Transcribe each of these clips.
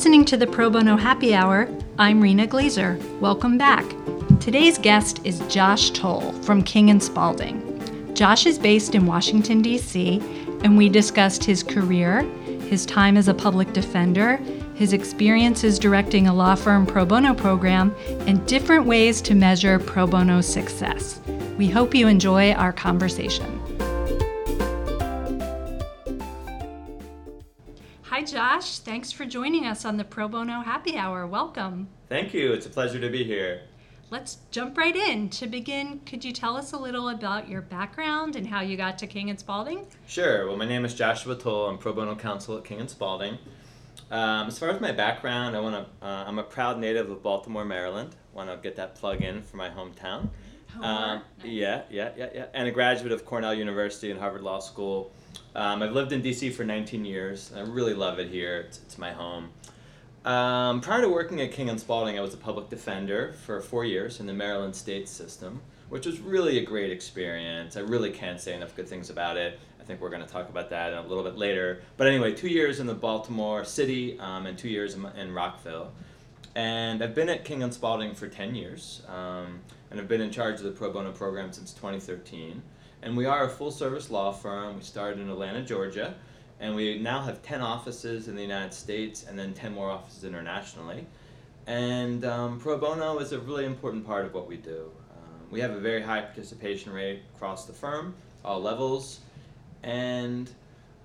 listening to the Pro Bono Happy Hour. I'm Rena Glazer. Welcome back. Today's guest is Josh Toll from King and Spalding. Josh is based in Washington, D.C., and we discussed his career, his time as a public defender, his experiences directing a law firm pro bono program, and different ways to measure pro bono success. We hope you enjoy our conversation. Josh. Thanks for joining us on the Pro Bono Happy Hour. Welcome. Thank you. It's a pleasure to be here. Let's jump right in. To begin, could you tell us a little about your background and how you got to King and Spalding? Sure. Well, my name is Joshua Toll. I'm pro bono counsel at King and Spalding. Um, as far as my background, I want to. Uh, I'm a proud native of Baltimore, Maryland. Want to get that plug in for my hometown. Um, yeah, yeah, yeah, yeah. And a graduate of Cornell University and Harvard Law School. Um, I've lived in DC for 19 years. I really love it here. It's, it's my home. Um, prior to working at King and Spalding, I was a public defender for four years in the Maryland state system, which was really a great experience. I really can't say enough good things about it. I think we're going to talk about that a little bit later. But anyway, two years in the Baltimore city um, and two years in, in, Rockville. And I've been at King and Spalding for 10 years, um, and I've been in charge of the pro bono program since 2013. And we are a full service law firm. We started in Atlanta, Georgia, and we now have 10 offices in the United States and then 10 more offices internationally. And um, pro bono is a really important part of what we do. Um, we have a very high participation rate across the firm, all levels, and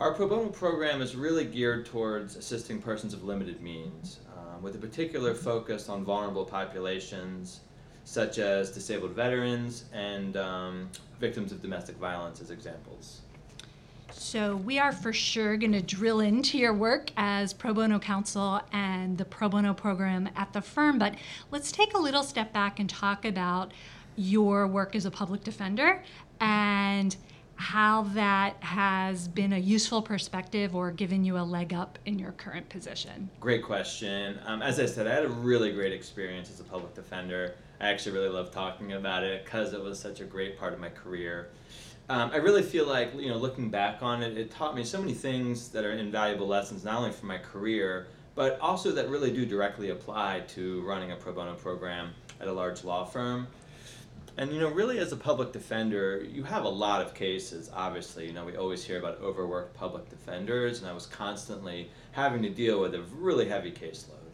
our pro bono program is really geared towards assisting persons of limited means, um, with a particular focus on vulnerable populations such as disabled veterans and um, victims of domestic violence as examples. So, we are for sure going to drill into your work as pro bono counsel and the pro bono program at the firm, but let's take a little step back and talk about your work as a public defender and how that has been a useful perspective or given you a leg up in your current position. Great question. Um, as I said, I had a really great experience as a public defender. I actually really love talking about it because it was such a great part of my career. Um, I really feel like, you know, looking back on it, it taught me so many things that are invaluable lessons, not only for my career, but also that really do directly apply to running a pro bono program at a large law firm. And you know, really, as a public defender, you have a lot of cases. Obviously, you know, we always hear about overworked public defenders, and I was constantly having to deal with a really heavy caseload.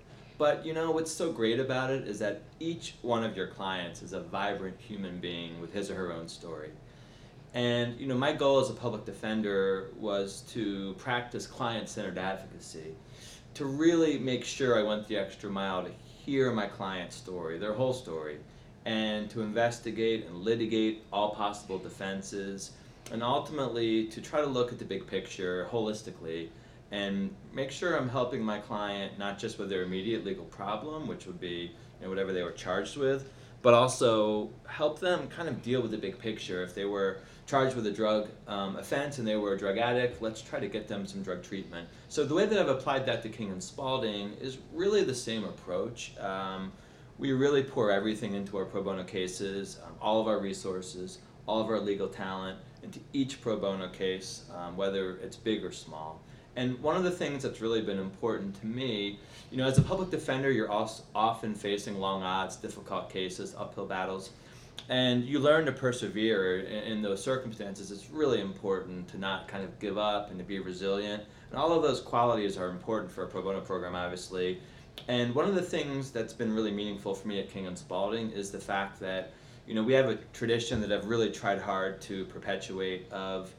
But you know what's so great about it is that each one of your clients is a vibrant human being with his or her own story. And you know, my goal as a public defender was to practice client-centered advocacy, to really make sure I went the extra mile to hear my client's story, their whole story, and to investigate and litigate all possible defenses, and ultimately to try to look at the big picture holistically and make sure I'm helping my client not just with their immediate legal problem, which would be you know, whatever they were charged with, but also help them kind of deal with the big picture. If they were charged with a drug um, offense and they were a drug addict, let's try to get them some drug treatment. So the way that I've applied that to King and Spalding is really the same approach. Um, we really pour everything into our pro bono cases, um, all of our resources, all of our legal talent into each pro bono case, um, whether it's big or small. And one of the things that's really been important to me, you know, as a public defender, you're often facing long odds, difficult cases, uphill battles, and you learn to persevere in, in, those circumstances. It's really important to not kind of give up and to be resilient. And all of those qualities are important for a pro bono program, obviously. And one of the things that's been really meaningful for me at King and Spalding is the fact that, you know, we have a tradition that I've really tried hard to perpetuate of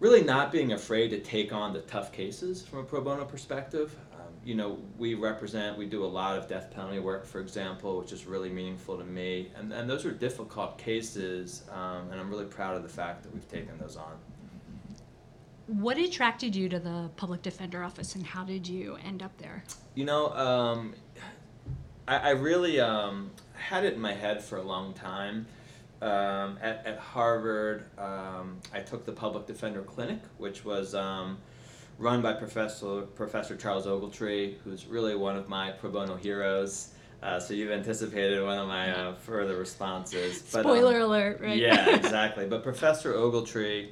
really not being afraid to take on the tough cases from a pro bono perspective. Um, you know, we represent, we do a lot of death penalty work, for example, which is really meaningful to me. And, and those are difficult cases, um, and I'm really proud of the fact that we've taken those on. What attracted you to the public defender office, and how did you end up there? You know, um, I, I, really um, had it in my head for a long time um, at, at Harvard, um, I took the Public Defender Clinic, which was um, run by Professor, Professor Charles Ogletree, who's really one of my pro bono heroes. Uh, so you've anticipated one of my uh, further responses. But, Spoiler um, alert, right? Yeah, exactly. But Professor Ogletree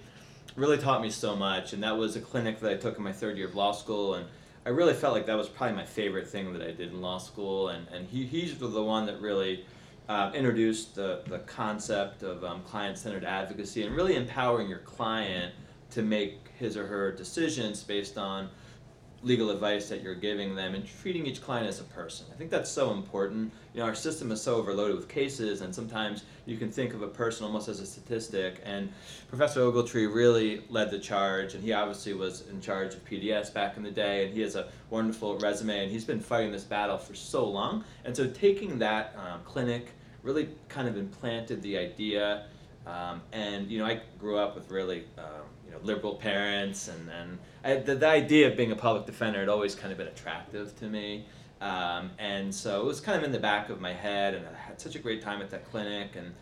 really taught me so much, and that was a clinic that I took in my third year of law school, and I I really felt like that was probably my favorite thing that I did in law school, and, and he, he's the one that really uh, introduced the, the concept of um, client-centered advocacy and really empowering your client to make his or her decisions based on legal advice that you're giving them and treating each client as a person. I think that's so important. You know, our system is so overloaded with cases, and sometimes you can think of a person almost as a statistic. And Professor Ogletree really led the charge, and he obviously was in charge of PDS back in the day, and he has a wonderful resume, and he's been fighting this battle for so long. And so taking that um, clinic really kind of implanted the idea. Um, and you know, I grew up with really um, you know liberal parents, and and the, the idea of being a public defender had always kind of been attractive to me. Um, and so it was kind of in the back of my head, and I had such a great time at that clinic. And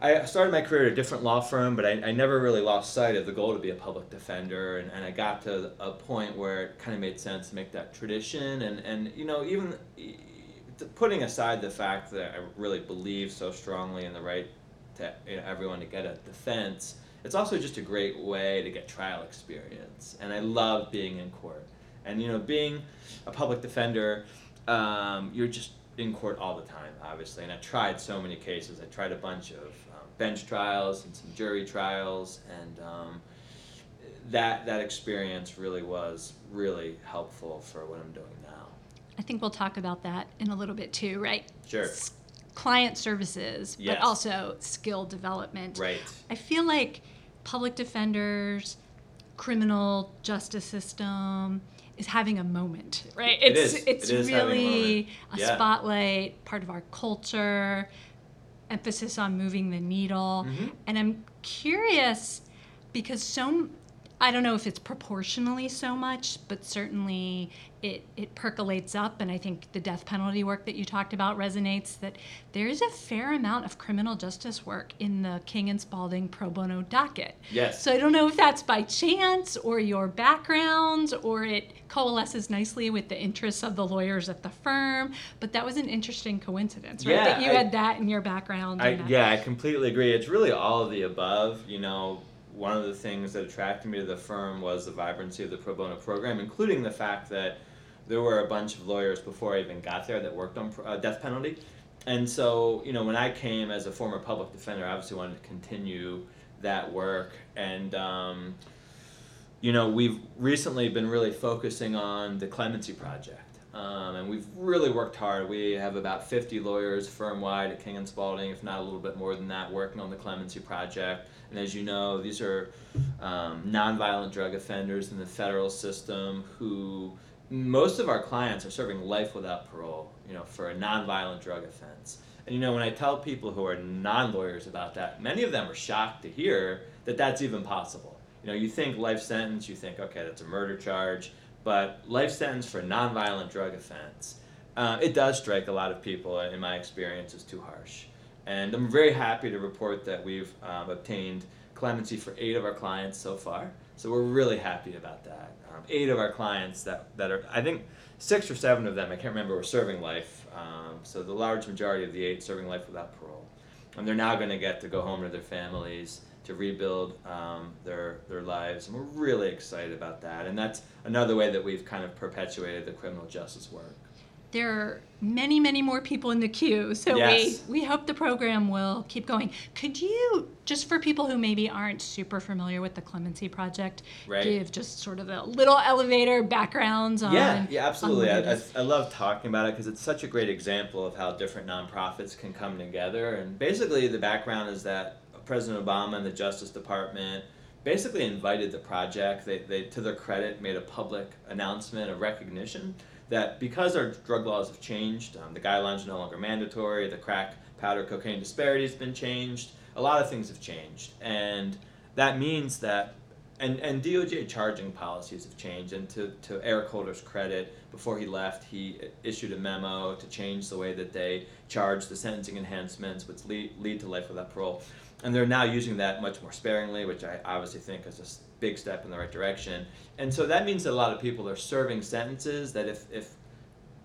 I started my career at a different law firm, but I, I never really lost sight of the goal to be a public defender. And, and I got to a point where it kind of made sense to make that tradition. And, and you know, even putting aside the fact that I really believe so strongly in the right to you know, everyone to get a defense, it's also just a great way to get trial experience. And I love being in court. And you know, being a public defender, um, you're just in court all the time, obviously. And I tried so many cases. I tried a bunch of um, bench trials and some jury trials, and um, that that experience really was really helpful for what I'm doing now. I think we'll talk about that in a little bit too, right? Sure. S- client services, Yes. but also skill development. Right. I feel like public defenders, criminal justice system is having a moment, right? It It's is. it's It a really a. Yeah. spotlight, part of our culture, emphasis on moving the needle. Mhm. And I'm curious because so I don't know if it's proportionally so much, but certainly it, it percolates up. And I think the death penalty work that you talked about resonates that there is a fair amount of criminal justice work in the King and Spalding pro bono docket. Yes. So I don't know if that's by chance or your background or it coalesces nicely with the interests of the lawyers at the firm. But that was an interesting coincidence, right? Yeah, that you I- had that in your background. I, yeah, I completely agree. It's really all of the above. You know, one of the things that attracted me to the firm was the vibrancy of the pro bono program, including the fact that there were a bunch of lawyers before I even got there that worked on uh, death penalty. And so, you know, when I came as a former public defender, I obviously wanted to continue that work. And, um, you know, we've recently been really focusing on the Clemency Project. Um, and we've really worked hard. We have about 50 lawyers firm wide at King and Spalding, if not a little bit more than that, working on the Clemency Project. And as you know, these are um, nonviolent drug offenders in the federal system who most of our clients are serving life without parole, you know, for a nonviolent drug offense. And you know, when I tell people who are non-lawyers about that, many of them are shocked to hear that that's even possible. You know, you think life sentence, you think, okay, that's a murder charge, but life sentence for nonviolent drug offense, uh, it does strike a lot of people, in my experience, as too harsh. And I'm very happy to report that we've um, obtained clemency for eight of our clients so far. So we're really happy about that. Um, eight of our clients that, that are, I think six or seven of them, I can't remember, were serving life. Um, so the large majority of the eight serving life without parole. And they're now going to get to go home to their families to rebuild um, their their lives, and we're really excited about that. And that's another way that we've kind of perpetuated the criminal justice work. there are many, many more people in the queue. So Yes. we, we hope the program will keep going. Could you, just for people who maybe aren't super familiar with the Clemency Project, Right. give just sort of a little elevator backgrounds on yeah, yeah, absolutely. I, I. I love talking about it because it's such a great example of how different nonprofits can come together. And basically, the background is that President Obama and the Justice Department basically invited the project. They, they, to their credit, made a public announcement of recognition that because our drug laws have changed, um, the guidelines are no longer mandatory, the crack, powder, cocaine disparity has been changed, a lot of things have changed. And that means that and, and DOJ charging policies have changed. And to, to Eric Holder's credit, before he left, he issued a memo to change the way that they charge the sentencing enhancements, which lead, lead to life without parole. And they're now using that much more sparingly, which I obviously think is a big step in the right direction. And so that means that a lot of people are serving sentences that, if, if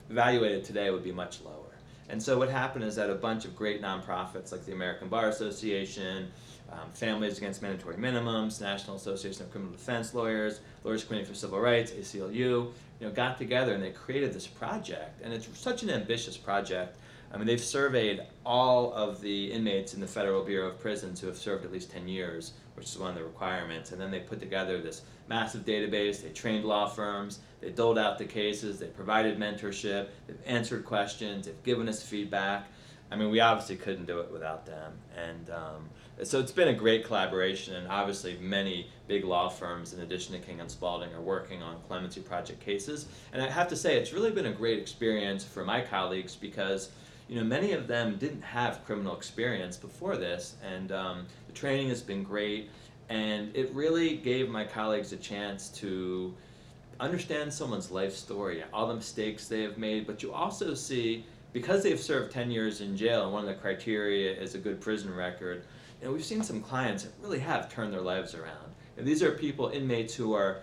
evaluated today, would be much lower. And so what happened is that a bunch of great nonprofits like the American Bar Association, um, Families Against Mandatory Minimums, National Association of Criminal Defense Lawyers, Lawyers Committee for Civil Rights, ACLU, you know, got together and they created this project. And it's such an ambitious project. I mean, they've surveyed all of the inmates in the Federal Bureau of Prisons who have served at least 10 years, which is one of the requirements. And then they put together this massive database. They trained law firms. They doled out the cases. They provided mentorship. They've answered questions. They've given us feedback. I mean, we obviously couldn't do it without them. And um, so it's been a great collaboration. And obviously, many big law firms, in addition to King and Spalding, are working on clemency project cases. And I have to say, it's really been a great experience for my colleagues because you know, many of them didn't have criminal experience before this, and um, the training has been great, and it really gave my colleagues a chance to understand someone's life story, all the mistakes they have made, but you also see, because they've served 10 years in jail, and one of the criteria is a good prison record, know, we've seen some clients that really have turned their lives around. And these are people, inmates who are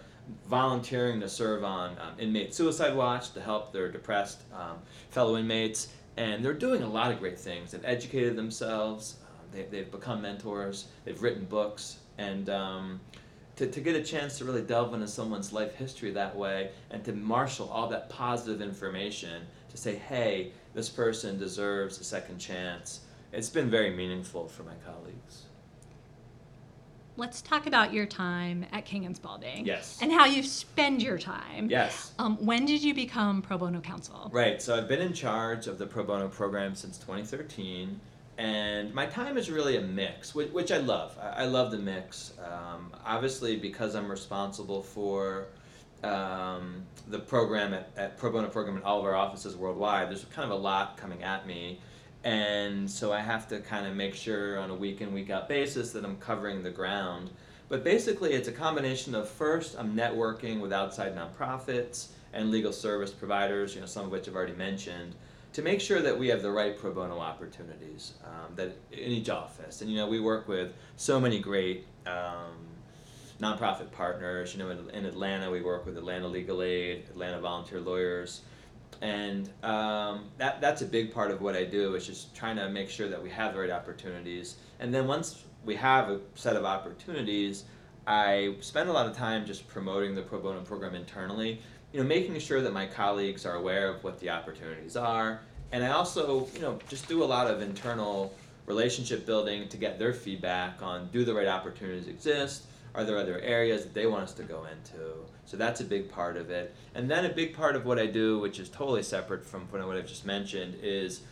volunteering to serve on um, inmate suicide watch to help their depressed um, fellow inmates and they're doing a lot of great things. They've educated themselves, um, they, they've become mentors, they've written books, and um, to, to get a chance to really delve into someone's life history that way and to marshal all that positive information to say, hey, this person deserves a second chance, it's been very meaningful for my colleagues. Let's talk about your time at King and Spalding. Yes. And how you spend your time. Yes. Um, when did you become pro bono counsel? Right. So I've been in charge of the pro bono program since 2013, and my time is really a mix, which, which I love. I, I, love the mix. Um, obviously, because I'm responsible for um, the program at, at pro bono program in all of our offices worldwide. There's kind of a lot coming at me and so I have to kind of make sure on a week in week out basis that I'm covering the ground. But basically, it's a combination of first I'm networking with outside nonprofits and legal service providers, you know, some of which I've already mentioned, to make sure that we have the right pro bono opportunities um, that in each office. And you know, we work with so many great. Um, nonprofit partners. You know, in, in Atlanta, we work with Atlanta Legal Aid, Atlanta Volunteer Lawyers, and um, that that's a big part of what I do is just trying to make sure that we have the right opportunities. And then once we have a set of opportunities, I spend a lot of time just promoting the pro bono program internally. You know, making sure that my colleagues are aware of what the opportunities are, and I also, you know, just do a lot of internal relationship building to get their feedback on do the right opportunities exist are there other areas that they want us to go into? So that's a big part of it. And then a big part of what I do, which is totally separate from what I've just mentioned, is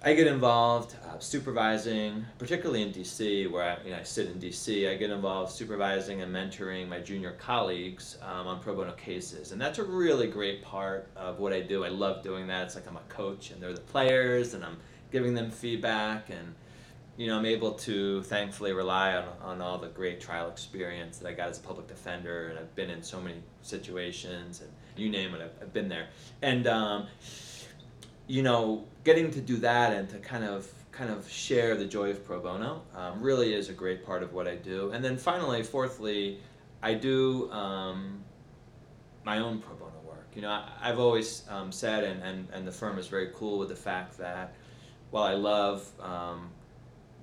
I get involved uh, supervising, particularly in DC, where I, you know, I sit in DC. I get involved supervising and mentoring my junior colleagues um, on pro bono cases, and that's a really great part of what I do. I love doing that. It's like I'm a coach, and they're the players, and I'm giving them feedback, and you know, I'm able to thankfully rely on, on all the great trial experience that I got as a public defender, and I've been in so many situations, and you name it, I've, I've been there. And um, you know, getting to do that and to kind of kind of share the joy of pro bono um, really is a great part of what I do. And then finally, fourthly, I do um, my own pro bono work. You know, I, have always um, said, and, and, and the firm is very cool with the fact that while I love um,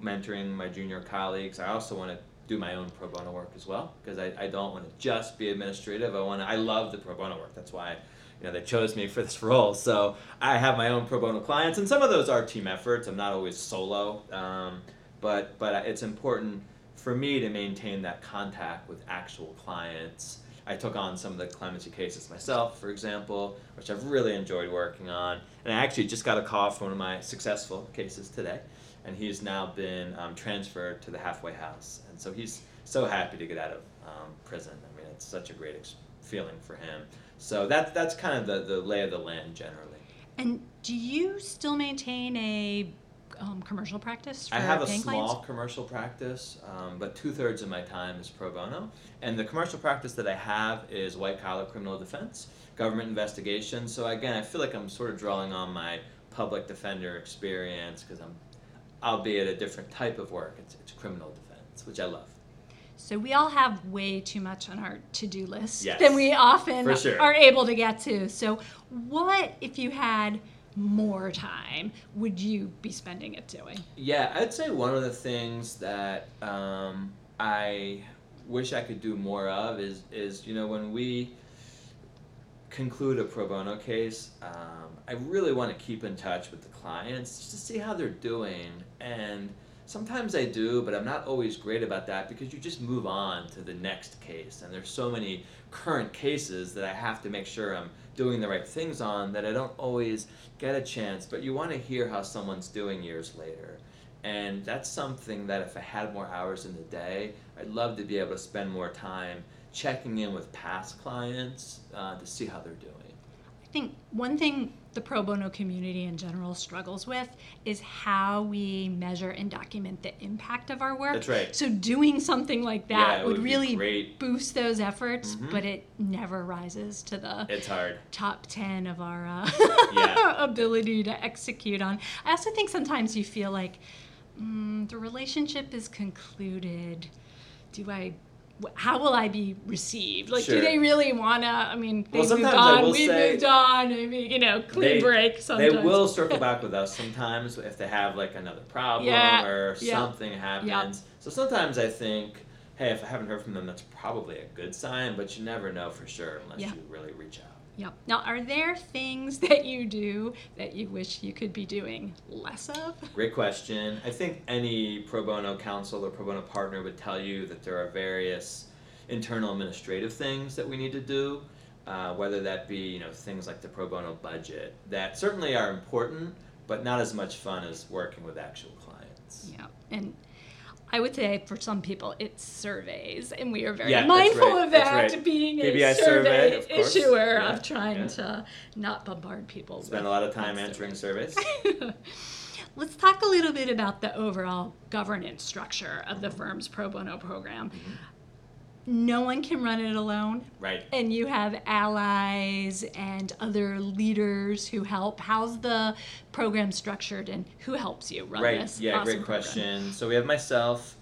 mentoring my junior colleagues. I also want to do my own pro bono work as well because I, I don't want to just be administrative. I want to, I love the pro bono work. That's why you know they chose me for this role. So I have my own pro bono clients, and some of those are team efforts. I'm not always solo, um, but but it's important for me to maintain that contact with actual clients. I took on some of the clemency cases myself, for example, which I've really enjoyed working on. And I actually just got a call from one of my successful cases today and he's now been um, transferred to the halfway house. And so he's so happy to get out of um, prison. I mean, it's such a great ex- feeling for him. So that, that's kind of the, the lay of the land generally. And do you still maintain a um, commercial practice? I have a small clients? commercial practice, um, but two thirds of my time is pro bono. And the commercial practice that I have is white collar criminal defense, government investigation. So again, I feel like I'm sort of drawing on my public defender experience because I'm albeit a different type of work. It's, it's criminal defense, which I love. So we all have way too much on our to-do list yes, than we often sure. are able to get to. So what if you had more time would you be spending it doing? Yeah, I'd say one of the things that um, I wish I could do more of is is you know when we conclude a pro bono case, um, I really want to keep in touch with the clients just to see how they're doing. And sometimes I do, but I'm not always great about that because you just move on to the next case. And there's so many current cases that I have to make sure I'm doing the right things on that I don't always get a chance. But you want to hear how someone's doing years later. And that's something that if I had more hours in the day, I'd love to be able to spend more time checking in with past clients uh, to see how they're doing. I think one thing the pro bono community in general struggles with is how we measure and document the impact of our work. That's right. So doing something like that Yeah, would, would really boost those efforts, Mhm. but it never rises to the It's hard. top 10 of our uh, Yeah. ability to execute on. I also think sometimes you feel like mm, the relationship is concluded. Do I? How will I be received? Like, do they really wanna? I mean, they Well, moved on. We say- moved on. Maybe you know, clean They- break. Sometimes They will circle back with us sometimes if they have like another problem Yeah, or yeah, something happens. So sometimes I think, hey, if I haven't heard from them, that's probably a good sign, but you never know for sure unless Yeah. you really reach out. Yep. Now, are there things that you do that you wish you could be doing less of? Great question. I think any pro bono counsel or pro bono partner would tell you that there are various internal administrative things that we need to do, uh, whether that be you know things like the pro bono budget that certainly are important, but not as much fun as working with actual clients. Yeah. And I would say for some people it's surveys, and we are very Yeah, mindful right, of that, right. being a survey, survey, of issuer Yeah, of trying yeah. to not bombard people. Spend a lot of time answering surveys. Let's talk a little bit about the overall governance structure of the firm's pro bono program. Mm-hmm. No one can run it alone. Right. And you have allies and other leaders who help. How's the program structured and who helps you run Right. this? Right. Yeah. awesome great program? question. So we have myself,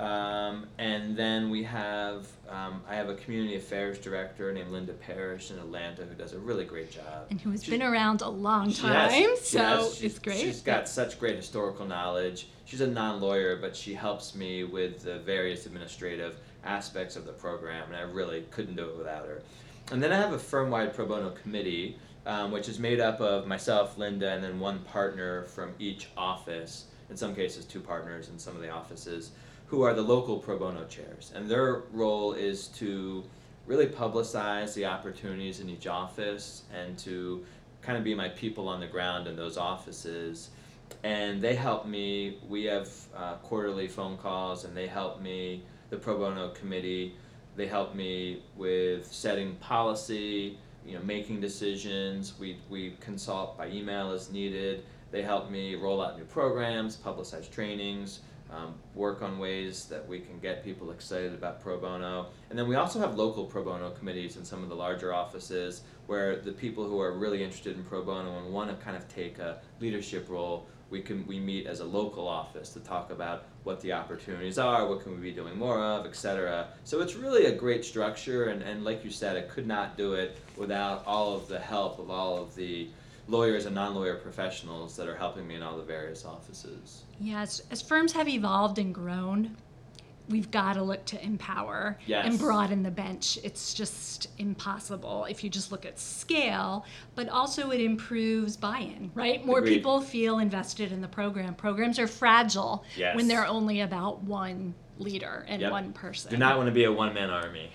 um, and then we have um, I have a community affairs director named Linda Parrish in Atlanta who does a really great job. And who has She's- been around a long time, has, so has. She's- it's great. She's got such great historical knowledge. She's a non-lawyer, but she helps me with the various administrative aspects of the program, and I really couldn't do it without her. And then I have a firm-wide pro bono committee, um, which is made up of myself, Linda, and then one partner from each office. In some cases, two partners in some of the offices, who are the local pro bono chairs, and their role is to really publicize the opportunities in each office and to kind of be my people on the ground in those offices. And they help me. We have uh, quarterly phone calls, and they help me. The pro bono committee, they help me with setting policy, you know, making decisions. We we consult by email as needed. They help me roll out new programs, publicize trainings, um, work on ways that we can get people excited about pro bono. And then we also have local pro bono committees in some of the larger offices where the people who are really interested in pro bono and want to kind of take a leadership role, we can we meet as a local office to talk about what the opportunities are, what can we be doing more of, et cetera. So it's really a great structure and, and like you said, I could not do it without all of the help of all of the lawyers and non-lawyer professionals that are helping me in all the various offices. Yes, as firms have evolved and grown, we've got to look to empower Yes. and broaden the bench. It's just impossible if you just look at scale, but also it improves buy in, right? More Agreed. people feel invested in the program. Programs are fragile Yes. when they're only about one leader and Yep. one person. Do not want to be a one-man army.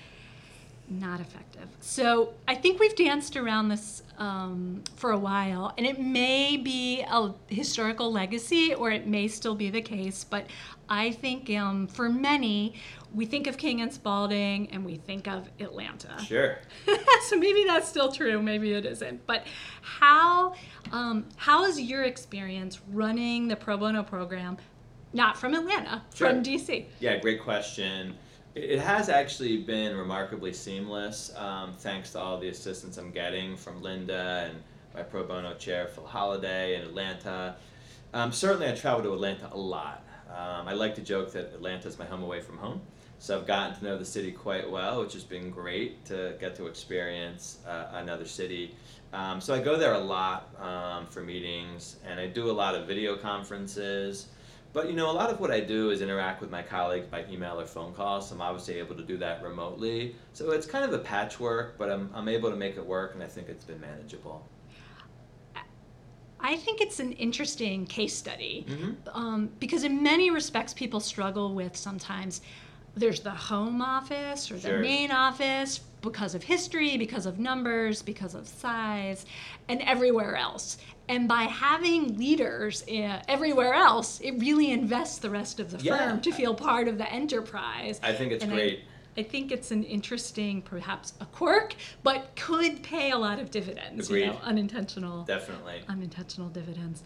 Not effective. So I think we've danced around this um, for a while, and it may be a historical legacy, or it may still be the case. But I think um, for many, we think of King and Spalding, and we think of Atlanta. Sure. so maybe that's still true, maybe it isn't. But how um, how is your experience running the pro bono program? Not from Atlanta, Sure. from DC. Yeah, great question. It has actually been remarkably seamless, um, thanks to all the assistance I'm getting from Linda and my pro bono chair Phil Holladay in Atlanta. Um, certainly, I travel to Atlanta a lot. Um, I like to joke that Atlanta is my home away from home. So I've gotten to know the city quite well, which has been great to get to experience uh, another city. Um, so I go there a lot um, for meetings, and I do a lot of video conferences. But you know, a lot of what I do is interact with my colleagues by email or phone call. So I'm obviously able to do that remotely. So it's kind of a patchwork, but I'm, I'm able to make it work, and I think it's been manageable. I think it's an interesting case study Mhm. um, because, in many respects, people struggle with sometimes there's the home office or the Sure. main office because of history, because of numbers, because of size, and everywhere else. And by having leaders uh, everywhere else, it really invests the rest of the Yeah. firm to feel part of the enterprise. I think it's And great. I think it's an interesting, perhaps a quirk, but could pay a lot of dividends. You know, unintentional Definitely. unintentional dividends.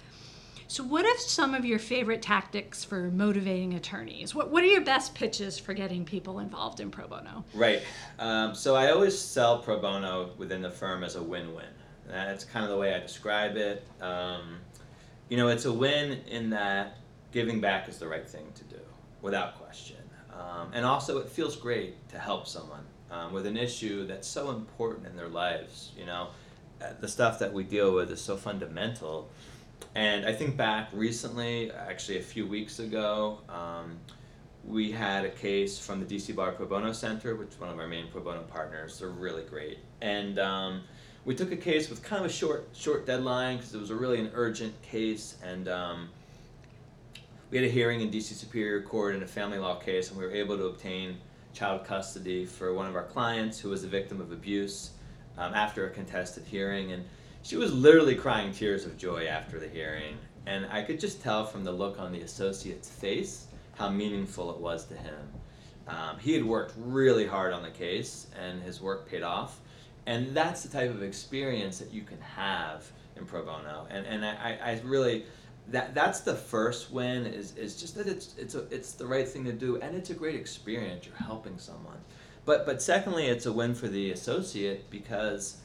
So, what are some of your favorite tactics for motivating attorneys? What, what are your best pitches for getting people involved in pro bono? Right. Um, so I always sell pro bono within the firm as a win-win. That's kind of the way I describe it. Um, you know, it's a win in that giving back is the right thing to do, without question. Um, and also, it feels great to help someone um, with an issue that's so important in their lives. You know, Uh, the stuff that we deal with is so fundamental. And I think back recently, actually a few weeks ago, um, we had a case from the DC Bar Pro Bono Center, which is one of our main pro bono partners. They're really great, and um, we took a case with kind of a short short deadline because it was a really an urgent case, and um, we had a hearing in DC Superior Court in a family law case, and we were able to obtain child custody for one of our clients who was a victim of abuse um, after a contested hearing, and she was literally crying tears of joy after the hearing, and I could just tell from the look on the associate's face how meaningful it was to him. Um, he had worked really hard on the case, and his work paid off, and that's the type of experience that you can have in pro bono, and and I, I really. That, that's the first win is, is just that it's it's a, it's the right thing to do and it's a great experience you're helping someone but but secondly it's a win for the associate because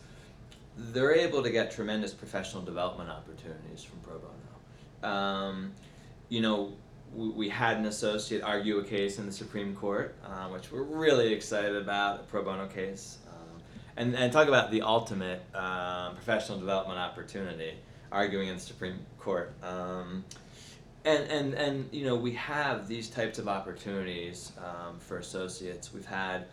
they're able to get tremendous professional development opportunities from pro bono. Um, you know, we, we had an associate argue a case in the Supreme Court, uh, which we're really excited about, a pro bono case. Um, and, and talk about the ultimate um, professional development opportunity, arguing in the Supreme Court. Um, and, and, and you know we have these types of opportunities um, for associates. We've had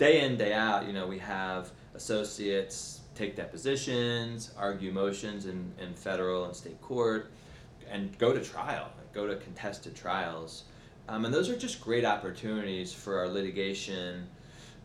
day in day out. You know we have associates take depositions, argue motions in, in federal and state court, and go to trial, go to contested trials. Um, and those are just great opportunities for our litigation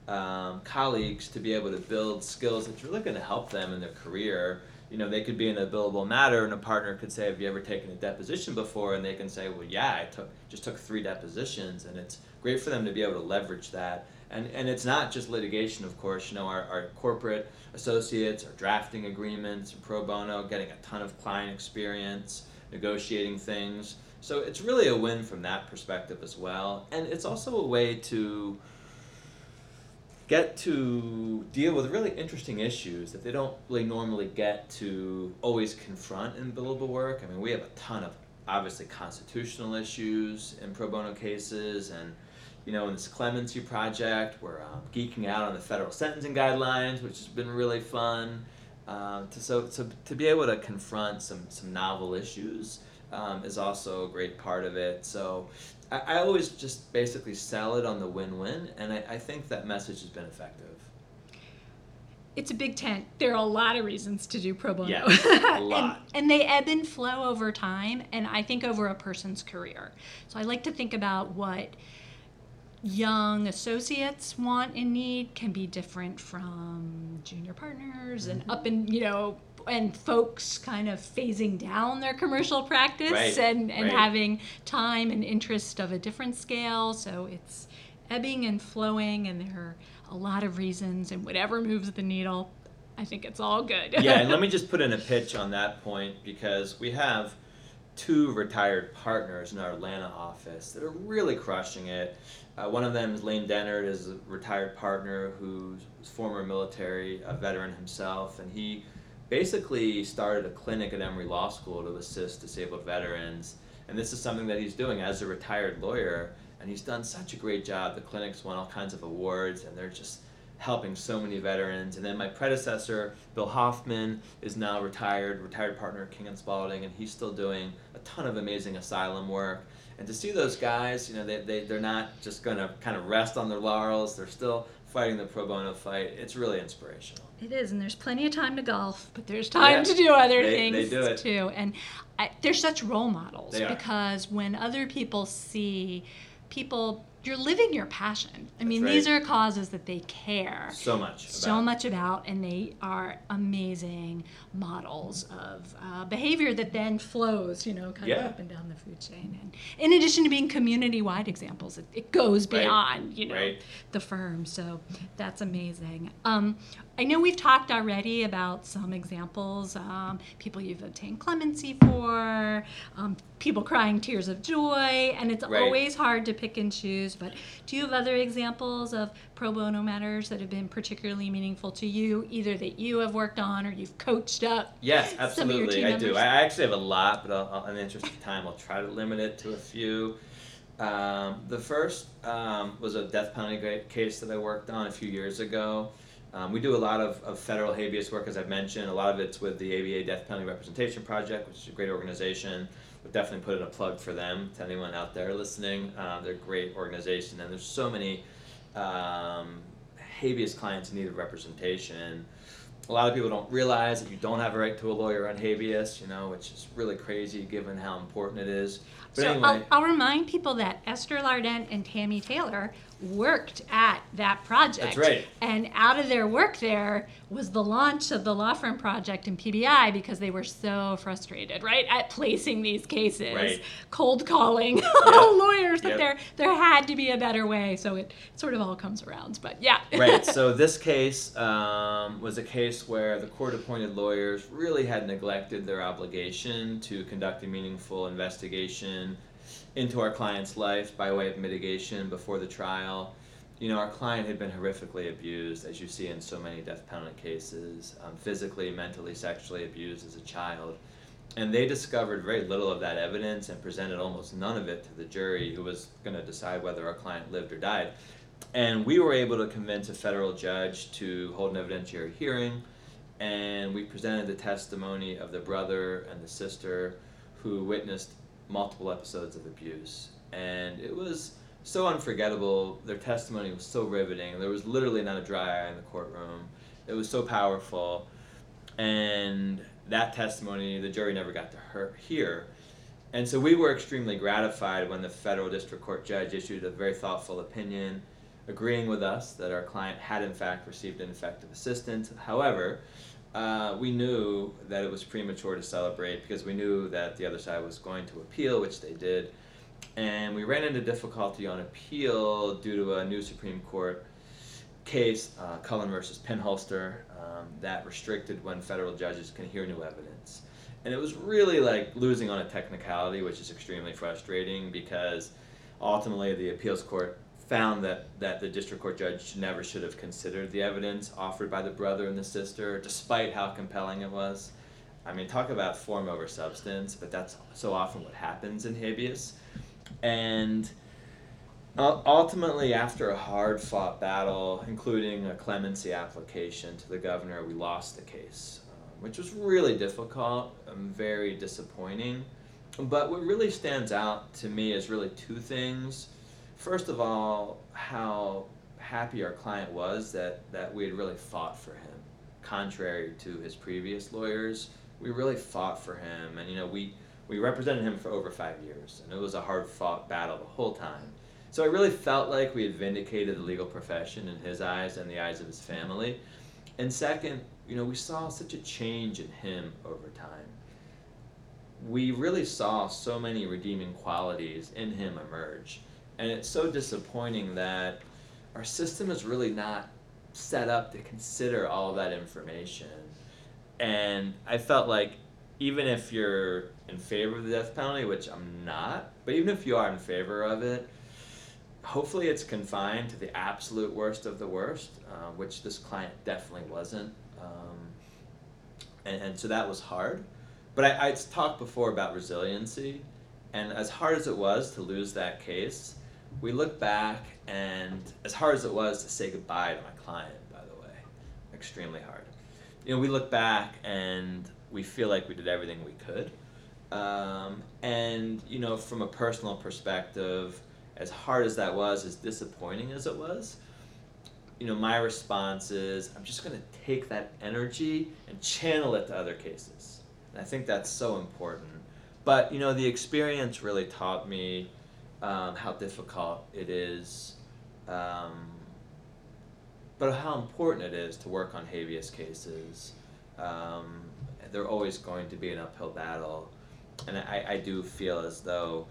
um, colleagues to be able to build skills that's really going to help them in their career. You know, they could be in a billable matter, and a partner could say, "Have you ever taken a deposition before?" And they can say, "Well, yeah, I took just took three depositions," and it's great for them to be able to leverage that. And and it's not just litigation, of course. You know, our, our corporate associates are drafting agreements, pro bono, getting a ton of client experience, negotiating things. So it's really a win from that perspective as well. And it's also a way to get to deal with really interesting issues that they don't really normally get to always confront in billable work. I mean, we have a ton of obviously constitutional issues in pro bono cases, and you know, in this clemency project, we're um, geeking out on the federal sentencing guidelines, which has been really fun. Um, to so, so to be able to confront some some novel issues um, is also a great part of it. So I, I always just basically sell it on the win-win, and I, I think that message has been effective. It's a big tent. There are a lot of reasons to do pro bono. Yeah, a lot. and, and they ebb and flow over time, and I think over a person's career. So I like to think about what young associates want and need can be different from junior partners and mm-hmm. up and you know and folks kind of phasing down their commercial practice Right, and, and right. having time and interest of a different scale so it's ebbing and flowing and there are a lot of reasons and whatever moves the needle i think it's all good yeah, and let me just put in a pitch on that point because we have two retired partners in our Atlanta office that are really crushing it. Uh, one of them is Lane Dennard, is a retired partner who's former military a veteran himself, and he basically started a clinic at Emory Law School to assist disabled veterans. And this is something that he's doing as a retired lawyer. and he's done such a great job. The clinic's won all kinds of awards, and they're just helping so many veterans. And then my predecessor, Bill Hoffman, is now retired, retired partner at King and Spalding, and he's still doing a ton of amazing asylum work. And to see those guys, you know, they, they, they're not just going to kind of rest on their laurels. They're still fighting the pro bono fight. It's really inspirational. It is, and there's plenty of time to golf, but there's time Yeah, to do other they- things they do it. too. And I, they're such role models because when other people see people, you're living your passion. I mean, right. these are causes that they care So much. so about- much about, and they are amazing models of uh, behavior that then flows, you know, kind of up and down the food chain. And in addition to being community-wide examples, it, it goes Right. beyond, you know, Right. the firm. So that's amazing. Um, I know we've talked already about some examples, um, people you've obtained clemency for, um, people crying tears of joy, and it's Right. always hard to pick and choose. But do you have other examples of pro bono matters that have been particularly meaningful to you, either that you have worked on or you've coached up? Yes, some of your absolutely. I do. I actually have a lot, but I'll, I'll, in the interest of time, I'll try to limit it to a few. Um, the first um, was a death penalty case that I worked on a few years ago. Um, we do a lot of, of federal habeas work, as I've mentioned. A lot of it's with the ABA Death Penalty Representation Project, which is a great organization. Would definitely put in a plug for them to anyone out there listening. Uh, they're a great organization, and there's so many um, habeas clients in need of representation. A lot of people don't realize that you don't have a right to a lawyer on habeas, you know, which is really crazy given how important it is. But so anyway, I'll, I'll remind people that Esther Lardent and Tammy Taylor worked at that project. That's right. And out of their work there was the launch of the law firm project in PBI because they were so frustrated, right, at placing these cases, Right. cold calling lawyers. That Yep. there there had to be a better way. So it sort of all comes around. But yeah. right. So this case um, was a case where the court-appointed lawyers really had neglected their obligation to conduct a meaningful investigation into our client's life by way of mitigation before the trial. You know, our client had been horrifically abused, as you see in so many death penalty cases, um, physically, mentally, sexually abused as a child. And they discovered very little of that evidence and presented almost none of it to the jury, who was going to decide whether our client lived or died. And we were able to convince a federal judge to hold an evidentiary hearing, and we presented the testimony of the brother and the sister who witnessed multiple episodes of abuse. And it was so unforgettable. Their testimony was so riveting. There was literally not a dry eye in the courtroom. It was so powerful. And that testimony, the jury never got to hear-. And so we were extremely gratified when the federal district court judge issued a very thoughtful opinion agreeing with us that our client had in fact received ineffective assistance. However, uh, we knew that it was premature to celebrate because we knew that the other side was going to appeal, which they did. And we ran into difficulty on appeal due to a new Supreme Court case, uh, Cullen versus Pinholster, um, that restricted when federal judges can hear new evidence. And it was really like losing on a technicality, which is extremely frustrating because ultimately the appeals court found that, that the district court judge never should have considered the evidence offered by the brother and the sister, despite how compelling it was. I mean, talk about form over substance, but that's so often what happens in habeas. And ultimately, after a hard fought battle, including a clemency application to the governor, we lost the case, uh, which was really difficult and very disappointing. But what really stands out to me is really two things. First of all, how happy our client was that, that we had really fought for him, contrary to his previous lawyers. We really fought for him, and you know, we, we represented him for over five years, and it was a hard fought battle the whole time. So I really felt like we had vindicated the legal profession in his eyes and the eyes of his family. And second, you know, we saw such a change in him over time. We really saw so many redeeming qualities in him emerge. And it's so disappointing that our system is really not set up to consider all that information. And I felt like even if you're in favor of the death penalty, which I'm not, but even if you are in favor of it, hopefully it's confined to the absolute worst of the worst, uh, which this client definitely wasn't. Um, and, and so that was hard. But I, I talked before about resiliency, and as hard as it was to lose that case, we look back, and as hard as it was to say goodbye to my client, by the way, extremely hard. You know, we look back and we feel like we did everything we could. Um, and, you know, from a personal perspective, as hard as that was, as disappointing as it was, you know, my response is I'm just going to take that energy and channel it to other cases. And I think that's so important. But, you know, the experience really taught me um, how difficult it is, um, but how important it is to work on habeas cases. Um, they're always going to be an uphill battle. And I, I do feel as though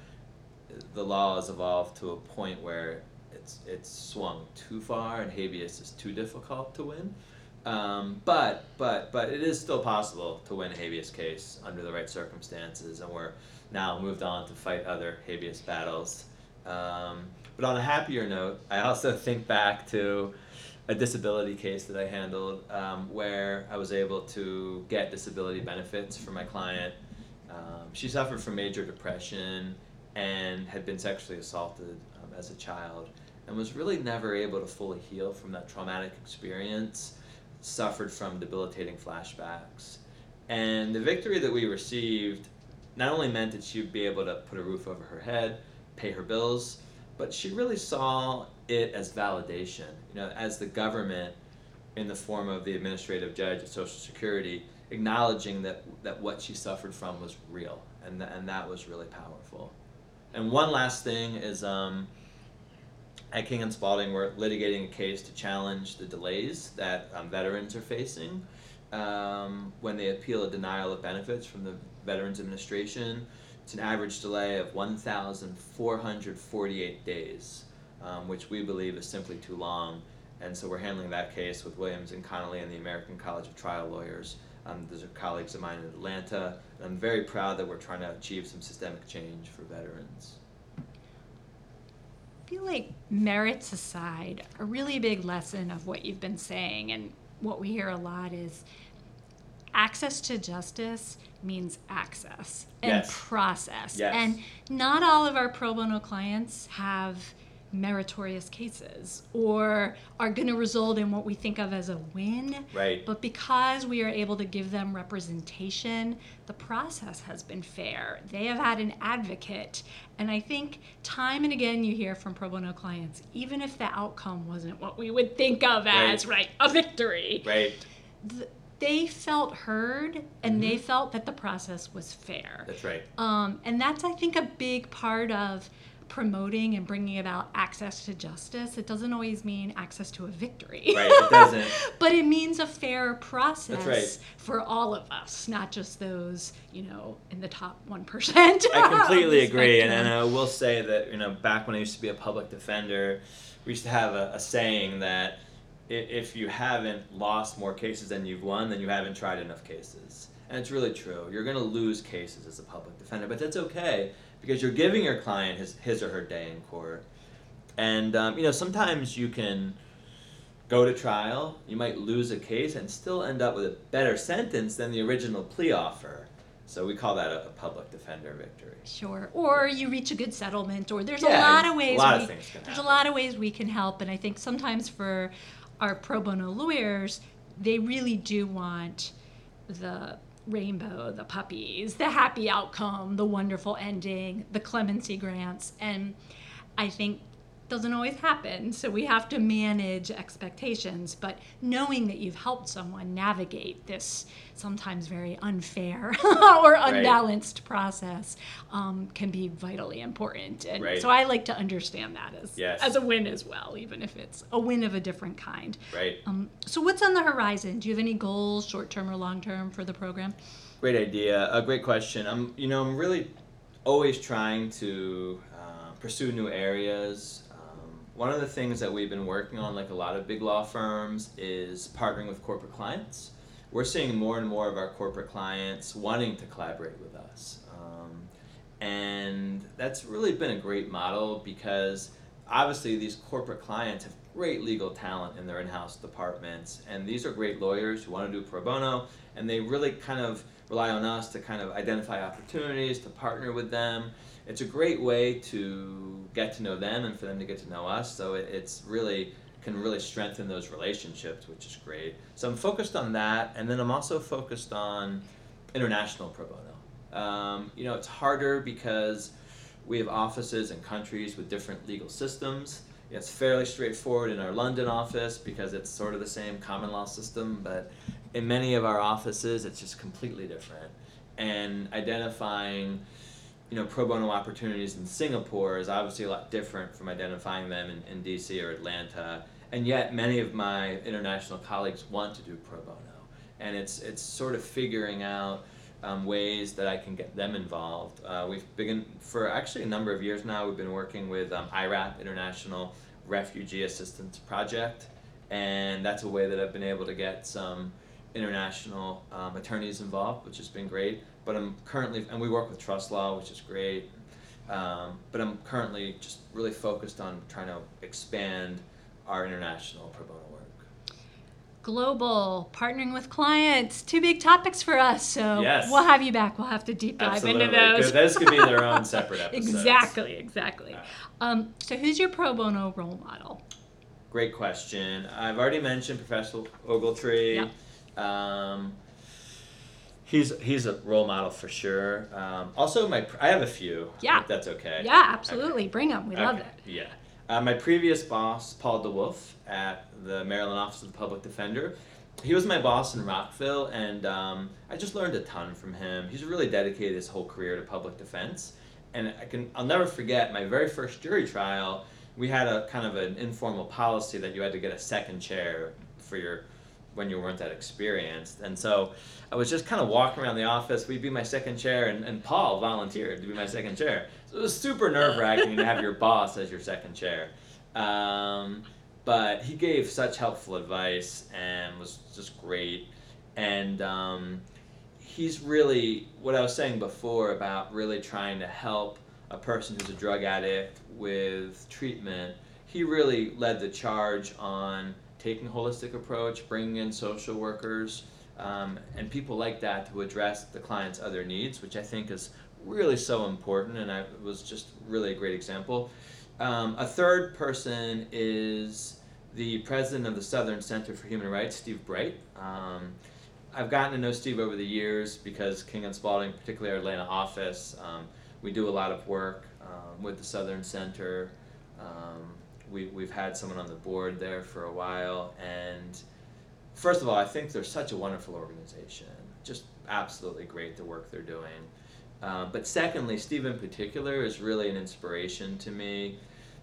the law has evolved to a point where it's it's swung too far and habeas is too difficult to win. Um, but but but it is still possible to win a habeas case under the right circumstances, and we're now moved on to fight other habeas battles. Um, but on a happier note, I also think back to a disability case that I handled um, where I was able to get disability benefits for my client. Um, she suffered from major depression and had been sexually assaulted um, as a child and was really never able to fully heal from that traumatic experience, suffered from debilitating flashbacks. And the victory that we received not only meant that she'd be able to put a roof over her head, pay her bills, but she really saw it as validation, you know, as the government in the form of the administrative judge at Social Security acknowledging that, that what she suffered from was real, and, th- and that was really powerful. And one last thing is um, at King and Spalding, we're litigating a case to challenge the delays that um, veterans are facing um, when they appeal a denial of benefits from the Veterans Administration. It's an average delay of 1,448 days, um, which we believe is simply too long. And so we're handling that case with Williams and Connolly and the American College of Trial Lawyers. Um, those are colleagues of mine in Atlanta. And I'm very proud that we're trying to achieve some systemic change for veterans. I feel like merits aside, a really big lesson of what you've been saying and what we hear a lot is access to justice means access and Yes. process. Yes. And not all of our pro bono clients have meritorious cases or are going to result in what we think of as a win. Right. But because we are able to give them representation, the process has been fair. They have had an advocate. And I think time and again you hear from pro bono clients, even if the outcome wasn't what we would think of as, right, a victory, Right. th- they felt heard and Mm-hmm. they felt that the process was fair. That's right. Um, and that's, I think, a big part of promoting and bringing about access to justice. It doesn't always mean access to a victory. Right, it doesn't. but it means a fair process right. for all of us, not just those, you know, in the top 1%. I completely agree, and, and I will say that you know back when I used to be a public defender, we used to have a, a saying that if you haven't lost more cases than you've won, then you haven't tried enough cases, and it's really true. You're going to lose cases as a public defender, but that's okay because you're giving your client his his or her day in court, and um, you know sometimes you can go to trial, you might lose a case and still end up with a better sentence than the original plea offer. So we call that a, a public defender victory. Sure. Or you reach a good settlement, or there's a lot of ways. a lot of things can there's a lot of ways we can help, and I think sometimes for our pro bono lawyers, they really do want the rainbow, the puppies, the happy outcome, the wonderful ending, the clemency grants, and I think doesn't always happen so we have to manage expectations but knowing that you've helped someone navigate this sometimes very unfair or unbalanced process um, can be vitally important and Right. so i like to understand that as, Yes. as a win as well even if it's a win of a different kind Right. um, so what's on the horizon do you have any goals short term or long term for the program Great idea. A great question. I'm, you know, I'm really always trying to uh, pursue new areas. One of the things that we've been working on, like a lot of big law firms, is partnering with corporate clients. We're seeing more and more of our corporate clients wanting to collaborate with us. Um, and that's really been a great model because obviously these corporate clients have great legal talent in their in-house departments and these are great lawyers who want to do pro bono and they really kind of rely on us to kind of identify opportunities to partner with them it's a great way to get to know them and for them to get to know us. So it, it's really can really strengthen those relationships, which is great. So I'm focused on that, and then I'm also focused on international pro bono. Um, you know, it's harder because we have offices in countries with different legal systems. It's fairly straightforward in our London office because it's sort of the same common law system, but in many of our offices, it's just completely different. And identifying you know, pro bono opportunities in Singapore is obviously a lot different from identifying them in, in DC or Atlanta. And yet, many of my international colleagues want to do pro bono. And it's, it's sort of figuring out um, ways that I can get them involved. Uh, we've been, for actually a number of years now, we've been working with um, IRAP, International Refugee Assistance Project. And that's a way that I've been able to get some international um, attorneys involved, which has been great. But I'm currently, and we work with TrustLaw, which is great. Um, but I'm currently just really focused on trying to expand our international pro bono work. Global, partnering with clients, two big topics for us. So Yes. we'll have you back. We'll have to deep dive Absolutely. into those. Those could be their own separate episodes. exactly, exactly. Um, so who's your pro bono role model? Great question. I've already mentioned Professor Ogletree. Yep. Um, he's he's a role model for sure. Um, also, my I have a few. Yeah. If that's okay. Yeah, absolutely. Bring them. We love it. Yeah. Uh, my previous boss, Paul DeWolfe, at the Maryland Office of the Public Defender, he was my boss in Rockville, and um, I just learned a ton from him. He's really dedicated his whole career to public defense, and I can I'll never forget my very first jury trial. We had a kind of an informal policy that you had to get a second chair for your when you weren't that experienced. And so I was just kind of walking around the office. We'd be my second chair, and, and Paul volunteered to be my second chair. So it was super nerve wracking to have your boss as your second chair. Um, but he gave such helpful advice and was just great. And um, he's really, what I was saying before about really trying to help a person who's a drug addict with treatment, he really led the charge on taking a holistic approach, bringing in social workers, um, and people like that to address the client's other needs, which I think is really so important. And I it was just really a great example. Um, a third person is the president of the Southern Center for Human Rights, Steve Bright. Um, I've gotten to know Steve over the years because King and Spalding, particularly our Atlanta office, um, we do a lot of work um, with the Southern Center. Um, we, we've had someone on the board there for a while, and first of all, I think they're such a wonderful organization. Just absolutely great the work they're doing. Uh, but secondly, Steve in particular is really an inspiration to me.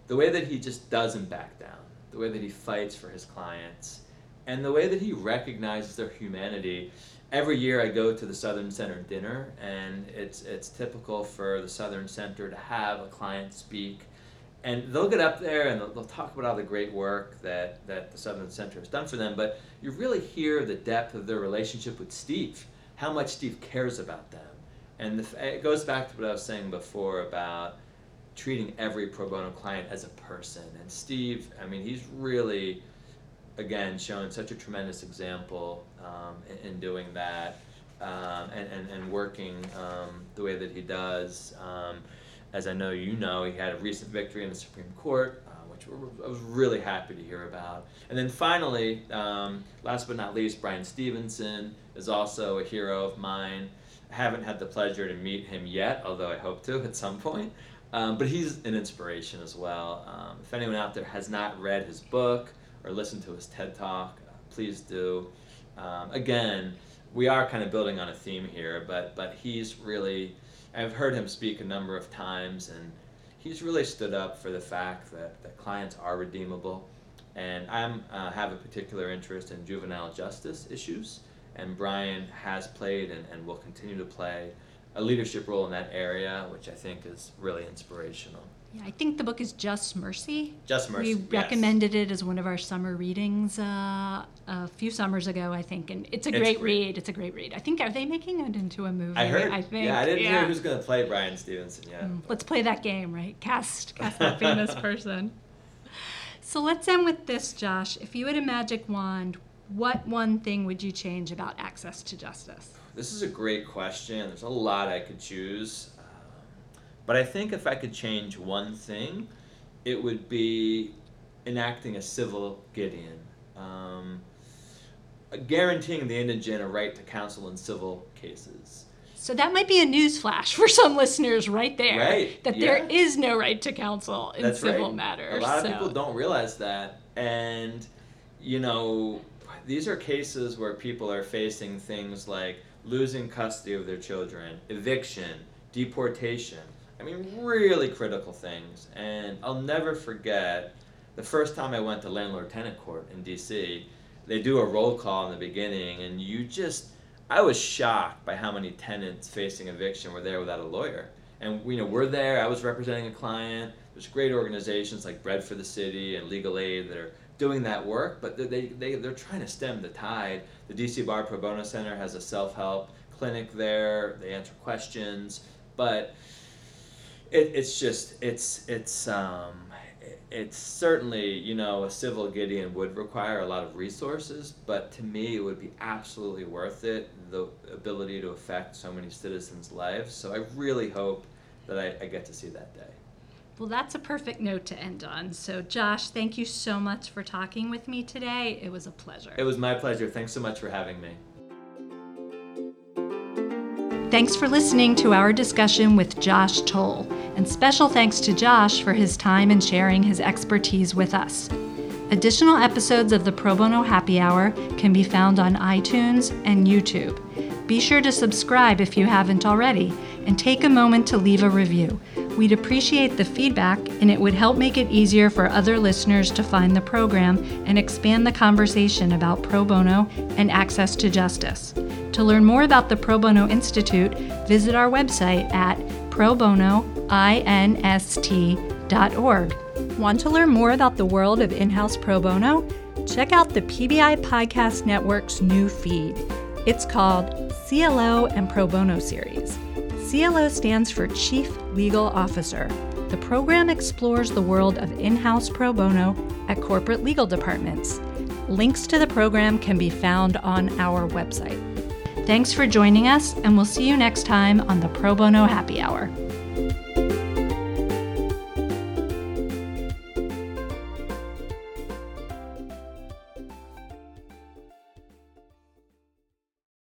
The way that he just doesn't back down, the way that he fights for his clients, and the way that he recognizes their humanity. Every year I go to the Southern Center dinner, and it's it's typical for the Southern Center to have a client speak, and they'll get up there and they'll, they'll talk about all the great work that that the Southern Center has done for them. But you really hear the depth of their relationship with Steve, how much Steve cares about them, and the, it goes back to what I was saying before about treating every pro bono client as a person. And Steve, I mean, he's really again shown such a tremendous example um, in, in doing that um, and, and, and working um, the way that he does. As I know you know, he had a recent victory in the Supreme Court, uh, which I was really happy to hear about. And then finally, um, last but not least, Bryan Stevenson is also a hero of mine. I haven't had the pleasure to meet him yet, although I hope to at some point. Um, but he's an inspiration as well. Um, if anyone out there has not read his book or listened to his TED Talk, uh, please do. Um, again, we are kind of building on a theme here, but but he's really, I've heard him speak a number of times, and he's really stood up for the fact that, that clients are redeemable. And I'm uh, have a particular interest in juvenile justice issues, and Bryan has played and, and will continue to play a leadership role in that area, which I think is really inspirational. Yeah, I think the book is Just Mercy. Just Mercy. We yes. recommended it as one of our summer readings uh, a few summers ago, I think, and it's a It's great great. read. It's a great read. I think are they making it into a movie? I heard. I think. Yeah, I didn't yeah. hear who's going to play Bryan Stevenson yet. Mm, Let's play that game, right? Cast cast that famous person. So let's end with this, Josh. If you had a magic wand, what one thing would you change about access to justice? This is a great question. There's a lot I could choose. But I think if I could change one thing, it would be enacting a civil Gideon. Um, guaranteeing the indigent a right to counsel in civil cases. So that might be a newsflash for some listeners right there. Right, That yeah. there is no right to counsel in That's civil right. matters. A lot so. of people don't realize that. And, you know, these are cases where people are facing things like losing custody of their children, eviction, deportation. I mean, really critical things. And I'll never forget the first time I went to landlord tenant court in DC. They do a roll call in the beginning, and you just, I was shocked by how many tenants facing eviction were there without a lawyer. And you know, we're there. I was representing a client. There's great organizations like Bread for the City and Legal Aid that are doing that work, but they, they, they, they're trying to stem the tide. The DC Bar Pro Bono Center has a self help clinic there, they answer questions, but it, it's just, it's, it's, um, it's certainly, you know, a civil Gideon would require a lot of resources, but to me, it would be absolutely worth it the ability to affect so many citizens' lives. So I really hope that I, I get to see that day. Well, that's a perfect note to end on. So, Josh, thank you so much for talking with me today. It was a pleasure. It was my pleasure. Thanks so much for having me. Thanks for listening to our discussion with Josh Toll, and special thanks to Josh for his time and sharing his expertise with us. Additional episodes of the Pro Bono Happy Hour can be found on iTunes and YouTube. Be sure to subscribe if you haven't already, and take a moment to leave a review. We'd appreciate the feedback, and it would help make it easier for other listeners to find the program and expand the conversation about pro bono and access to justice. To learn more about the Pro Bono Institute, visit our website at probonoinst.org. Want to learn more about the world of in house pro bono? Check out the PBI Podcast Network's new feed. It's called CLO and Pro Bono Series. CLO stands for Chief Legal Officer. The program explores the world of in house pro bono at corporate legal departments. Links to the program can be found on our website. Thanks for joining us, and we'll see you next time on the Pro Bono Happy Hour.